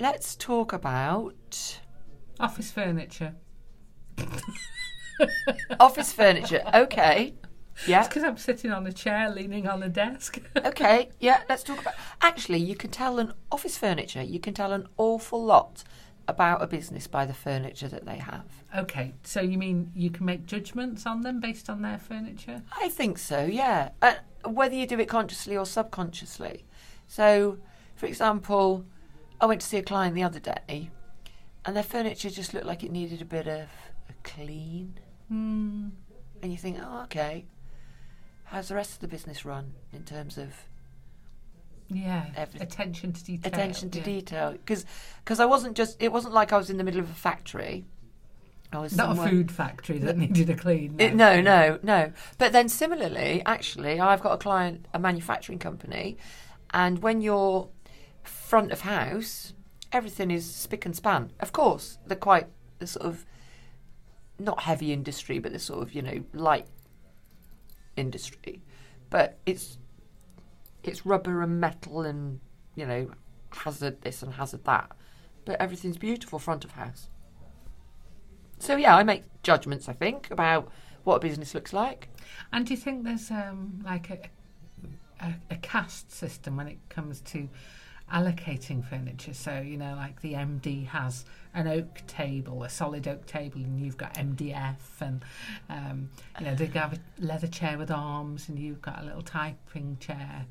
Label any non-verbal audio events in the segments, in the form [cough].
let's talk about Office furniture. office furniture. Okay. Yeah. Because I'm sitting on a chair, leaning on a desk. [laughs] Okay. Yeah. Let's talk about. Actually, you can tell an office furniture. You can tell an awful lot about a business by the furniture that they have. okay, so you mean you can make judgments on them based on their furniture? I think so. Yeah. Uh, whether you do it consciously or subconsciously. So, for example, I went to see a client the other day, and their furniture just looked like it needed a bit of a clean. Hmm. and you think, oh, okay, how's the rest of the business run in terms of Yeah. Attention to detail. attention to yeah. detail? Because I wasn't just, it wasn't like I was in the middle of a factory. I was Not somewhere- a food factory that needed a clean. It, no, no, no. But then similarly, actually, I've got a client, a manufacturing company, and when you're front of house, everything is spick and span. Of course, they're quite the sort of not heavy industry, but the sort of you know light industry. But it's it's rubber and metal and you know hazard this and hazard that. But everything's beautiful front of house. So yeah, I make judgments. I think about what a business looks like. And do you think there's um, like a, a a caste system when it comes to allocating furniture? So you know, like the MD has an oak table, a solid oak table, and you've got MDF, and um, you know they have a leather chair with arms, and you've got a little typing chair.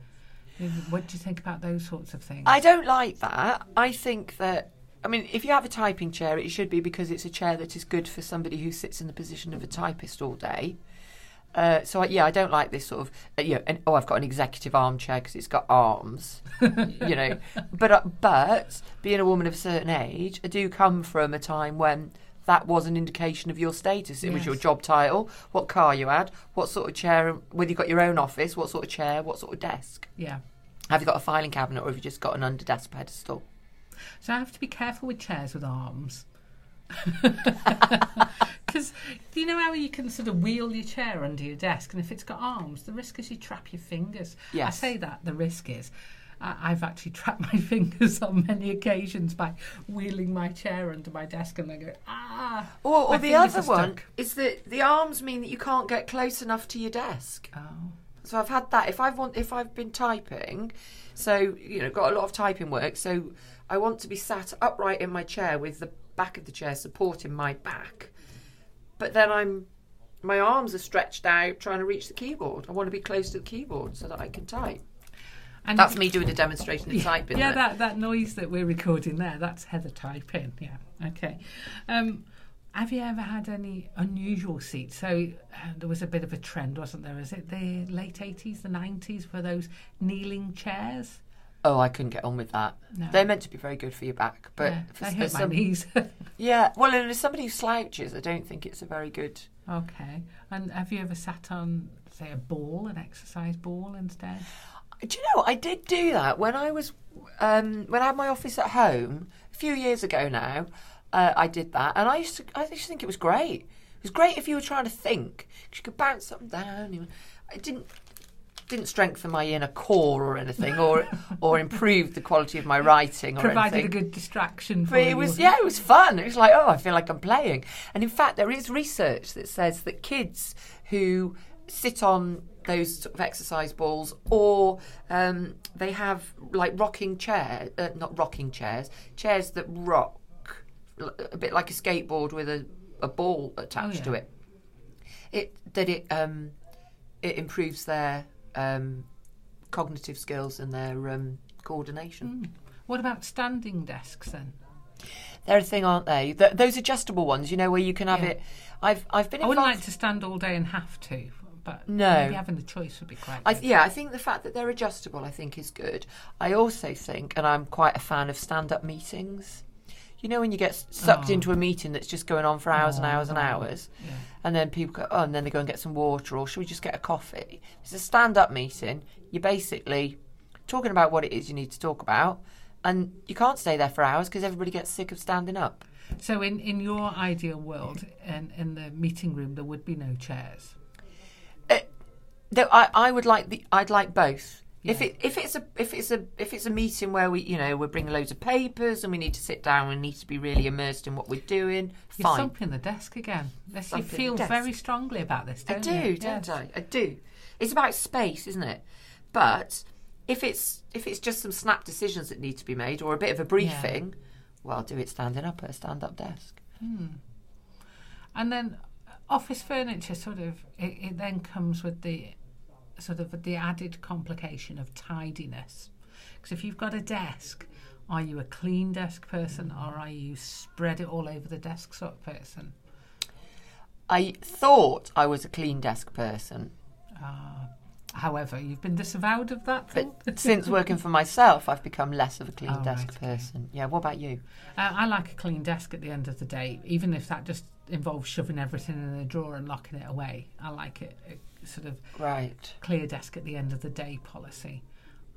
What do you think about those sorts of things? I don't like that. I think that. I mean, if you have a typing chair, it should be because it's a chair that is good for somebody who sits in the position of a typist all day. Uh, so I, yeah, I don't like this sort of uh, you know. And, oh, I've got an executive armchair because it's got arms, [laughs] you know. But uh, but being a woman of a certain age, I do come from a time when that was an indication of your status. It was your job title, what car you had, what sort of chair, whether you got your own office, what sort of chair, what sort of desk. yeah. Have you got a filing cabinet or have you just got an under desk pedestal? So I have to be careful with chairs with arms. [laughs] [laughs] Because do you know how you can sort of wheel your chair under your desk, and if it's got arms, the risk is you trap your fingers. I say that the risk is. I- I've actually [laughs] trapped my fingers on many occasions by wheeling my chair under my desk, and I go ah. Or, or the other one is that the arms mean that you can't get close enough to your desk. Oh, So I've had that. If I've want, if I've been typing, so you know, got a lot of typing work. So I want to be sat upright in my chair with the back of the chair supporting my back, but then I'm my arms are stretched out trying to reach the keyboard. I want to be close to the keyboard so that I can type. and That's me doing a demonstration of typing. Yeah, that, that noise that we're recording there, that's Heather typing. Yeah, okay. Um, have you ever had any unusual seats? So uh, there was a bit of a trend, wasn't there? Is it the late 80s, the 90s for those kneeling chairs? Oh, I couldn't get on with that. No. They're meant to be very good for your back, but yeah, for hurt my knees. [laughs] Yeah, well, and as somebody who slouches, I don't think it's a very good. okay. And have you ever sat on, say, a ball, an exercise ball instead? Do you know? I did do that when I was um, when I had my office at home a few years ago. Now, uh, I did that, and I used to. I used to think it was great. It was great if you were trying to think. 'cause you could bounce up and down. It didn't didn't strengthen my inner core or anything, or [laughs] or improve the quality of my writing or Provided anything. a good distraction for But you. it was yeah, it was fun. It was like oh, I feel like I'm playing. And in fact, there is research that says that kids who sit on those sort of exercise balls or um, they have like rocking chair, uh, not rocking chairs, chairs that rock a bit like a skateboard with a, a ball attached yeah. to it. It that it um, it improves their um, cognitive skills and their um, coordination. What about standing desks then? They're a thing, aren't they? Th- those adjustable ones, you know, where you can have Yeah. it. I've I've been I wouldn't like to stand all day and have to, but No. maybe having the choice would be quite I, yeah, I think the fact that they're adjustable, I think, is good. I also think, and I'm quite a fan of stand-up meetings. You know, when you get sucked Oh. into a meeting that's just going on for hours and Oh, hours and hours, yeah. and then people go, oh, and then they go and get some water, or should we just get a coffee? It's a stand-up meeting. You're basically talking about what it is you need to talk about, and you can't stay there for hours because everybody gets sick of standing up. So, in, in your ideal world, in, in the meeting room, there would be no chairs. Uh, though I, I would like the I'd like both. If it if it's a if it's a if it's a meeting where we you know we're bringing loads of papers and we need to sit down and need to be really immersed in what we're doing, You're fine. thumping the desk again. Yes, you Thumping the feel desk. very strongly about this, I don't do, you? don't Yes. I? I do. It's about space, isn't it? But if it's if it's just some snap decisions that need to be made or a bit of a briefing, well, I'll do it standing up at a stand-up desk. Hmm. And then office furniture sort of it, it then comes with the sort of the added complication of tidiness. Because if you've got a desk, are you a clean desk person or are you spread it all over the desk sort of person? I thought I was a clean desk person, Uh, however, you've been disavowed of that. Phil? but [laughs] since working for myself, I've become less of a clean Oh, desk right, okay. person. Yeah. What about you? Uh, I like a clean desk at the end of the day, even if that just involves shoving everything in a drawer and locking it away. I like it, a sort of Right. clear desk at the end of the day policy.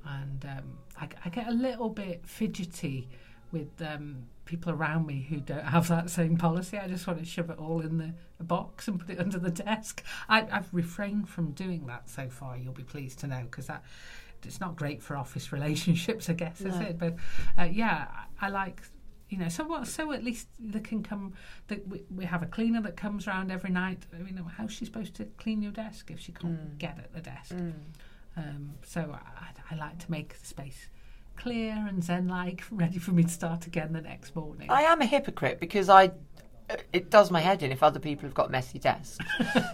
And um, I, I get a little bit fidgety with um, people around me who don't have that same policy. I just want to shove it all in the a box and put it under the desk. I, I've refrained from doing that so far. You'll be pleased to know because that it's not great for office relationships, I guess, is it? But uh, yeah, I, I like. You know, so what? So at least they can come. That we, we have a cleaner that comes round every night. I mean, how's she supposed to clean your desk if she can't Mm. get at the desk? Mm. Um, so I, I like to make the space clear and zen-like, [laughs] ready for me to start again the next morning. I am a hypocrite because I. It does my head in if other people have got messy desks.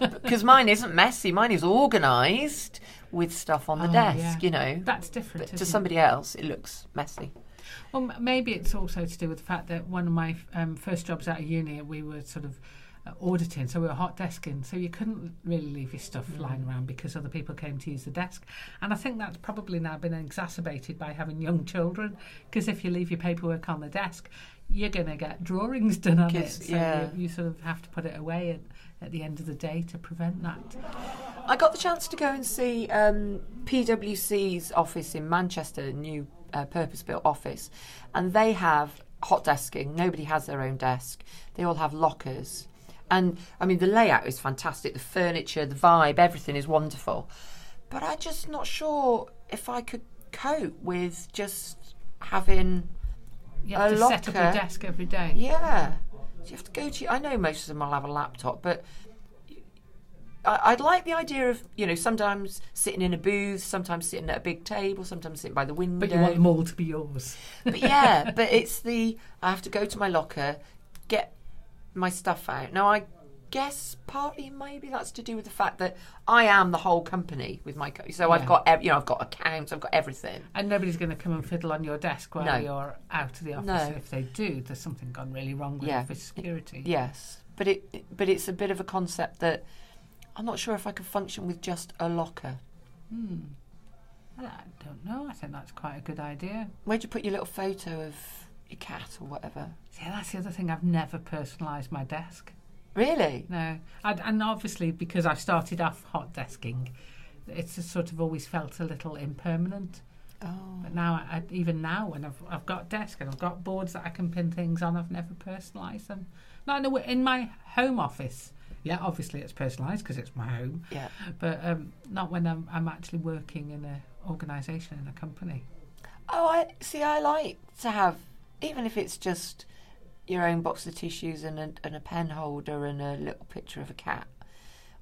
[laughs] because mine isn't messy. Mine is organised with stuff on the Oh, desk, yeah. you know. That's different. But to it? somebody else, it looks messy. Well, maybe it's also to do with the fact that one of my um, first jobs out of uni, we were sort of uh, auditing, so we were hot desking, so you couldn't really leave your stuff lying around because other people came to use the desk. And I think that's probably now been exacerbated by having young children, because if you leave your paperwork on the desk, you're going to get drawings done on it. So yeah. you, you sort of have to put it away at, at the end of the day to prevent that. I got the chance to go and see um, PwC's office in Manchester, new uh, purpose-built office, and they have hot desking. Nobody has their own desk. They all have lockers, and I mean the layout is fantastic. The furniture, the vibe, everything is wonderful. But I'm just not sure if I could cope with just having You have A to set up locker. desk every day. Yeah. You have to go to. I know most of them will have a laptop, but I'd like the idea of you know sometimes sitting in a booth, sometimes sitting at a big table, sometimes sitting by the window. But you want them all to be yours. But yeah, [laughs] but it's the I have to go to my locker, get my stuff out. Now I guess partly maybe that's to do with the fact that I am the whole company with my co- so Yeah. I've got ev- you know I've got accounts, I've got everything. And nobody's going to come and fiddle on your desk while No. you're out of the office. No. If they do, there's something gone really wrong with Yeah. office security. Yes, but it but it's a bit of a concept that I'm not sure if I could function with just a locker. Hmm. Well, I don't know. I think that's quite a good idea. Where'd you put your little photo of your cat or whatever? Yeah, that's the other thing. I've never personalised my desk. Really? No, I'd, and obviously because I've started off hot desking, it's just sort of always felt a little impermanent. Oh. But now, I, even now, when I've I've got desk and I've got boards that I can pin things on, I've never personalised them. Not in, a, in my home office. Yeah, obviously it's personalised because it's my home, Yeah. but um, not when I'm I'm actually working in an organisation in a company. Oh, I see. I like to have, even if it's just your own box of tissues and a, and a pen holder and a little picture of a cat.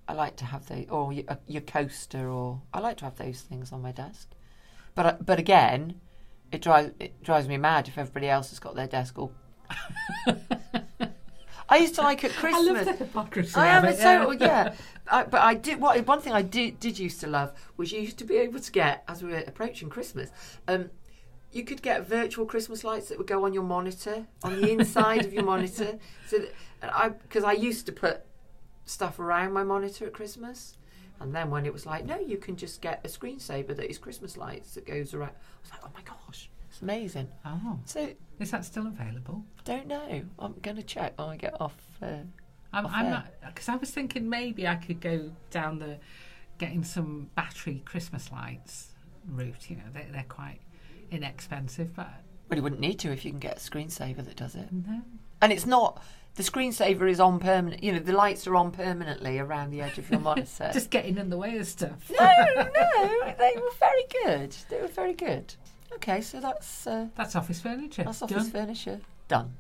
I like to have the or your, uh, your coaster, or I like to have those things on my desk. But but again, it drives it drives me mad if everybody else has got their desk all. [laughs] I used to like at Christmas. I love the hypocrisy. I am it, total yeah. [laughs] I, but I did what one thing I did did used to love was you used to be able to get as we were approaching Christmas. Um, you could get virtual Christmas lights that would go on your monitor on the inside of your monitor. [laughs] So that, I because I used to put stuff around my monitor at Christmas. And then when it was like, no, you can just get a screensaver that is Christmas lights that goes around. I was like, oh my gosh, it's amazing. Oh, So is that still available? don't know. I'm going to check when I get off. Uh, I'm, Off I'm not because I was thinking maybe I could go down the getting some battery Christmas lights route. You know, they, they're quite inexpensive, but But you wouldn't need to if you can get a screensaver that does it. No. And it's not the screensaver is on permanent. You know, the lights are on permanently around the edge of your [laughs] monitor. Just getting in the way of stuff. no, no, [laughs] they were very good. They were very good. Okay, so that's uh, That's office furniture. that's office Done. furniture done.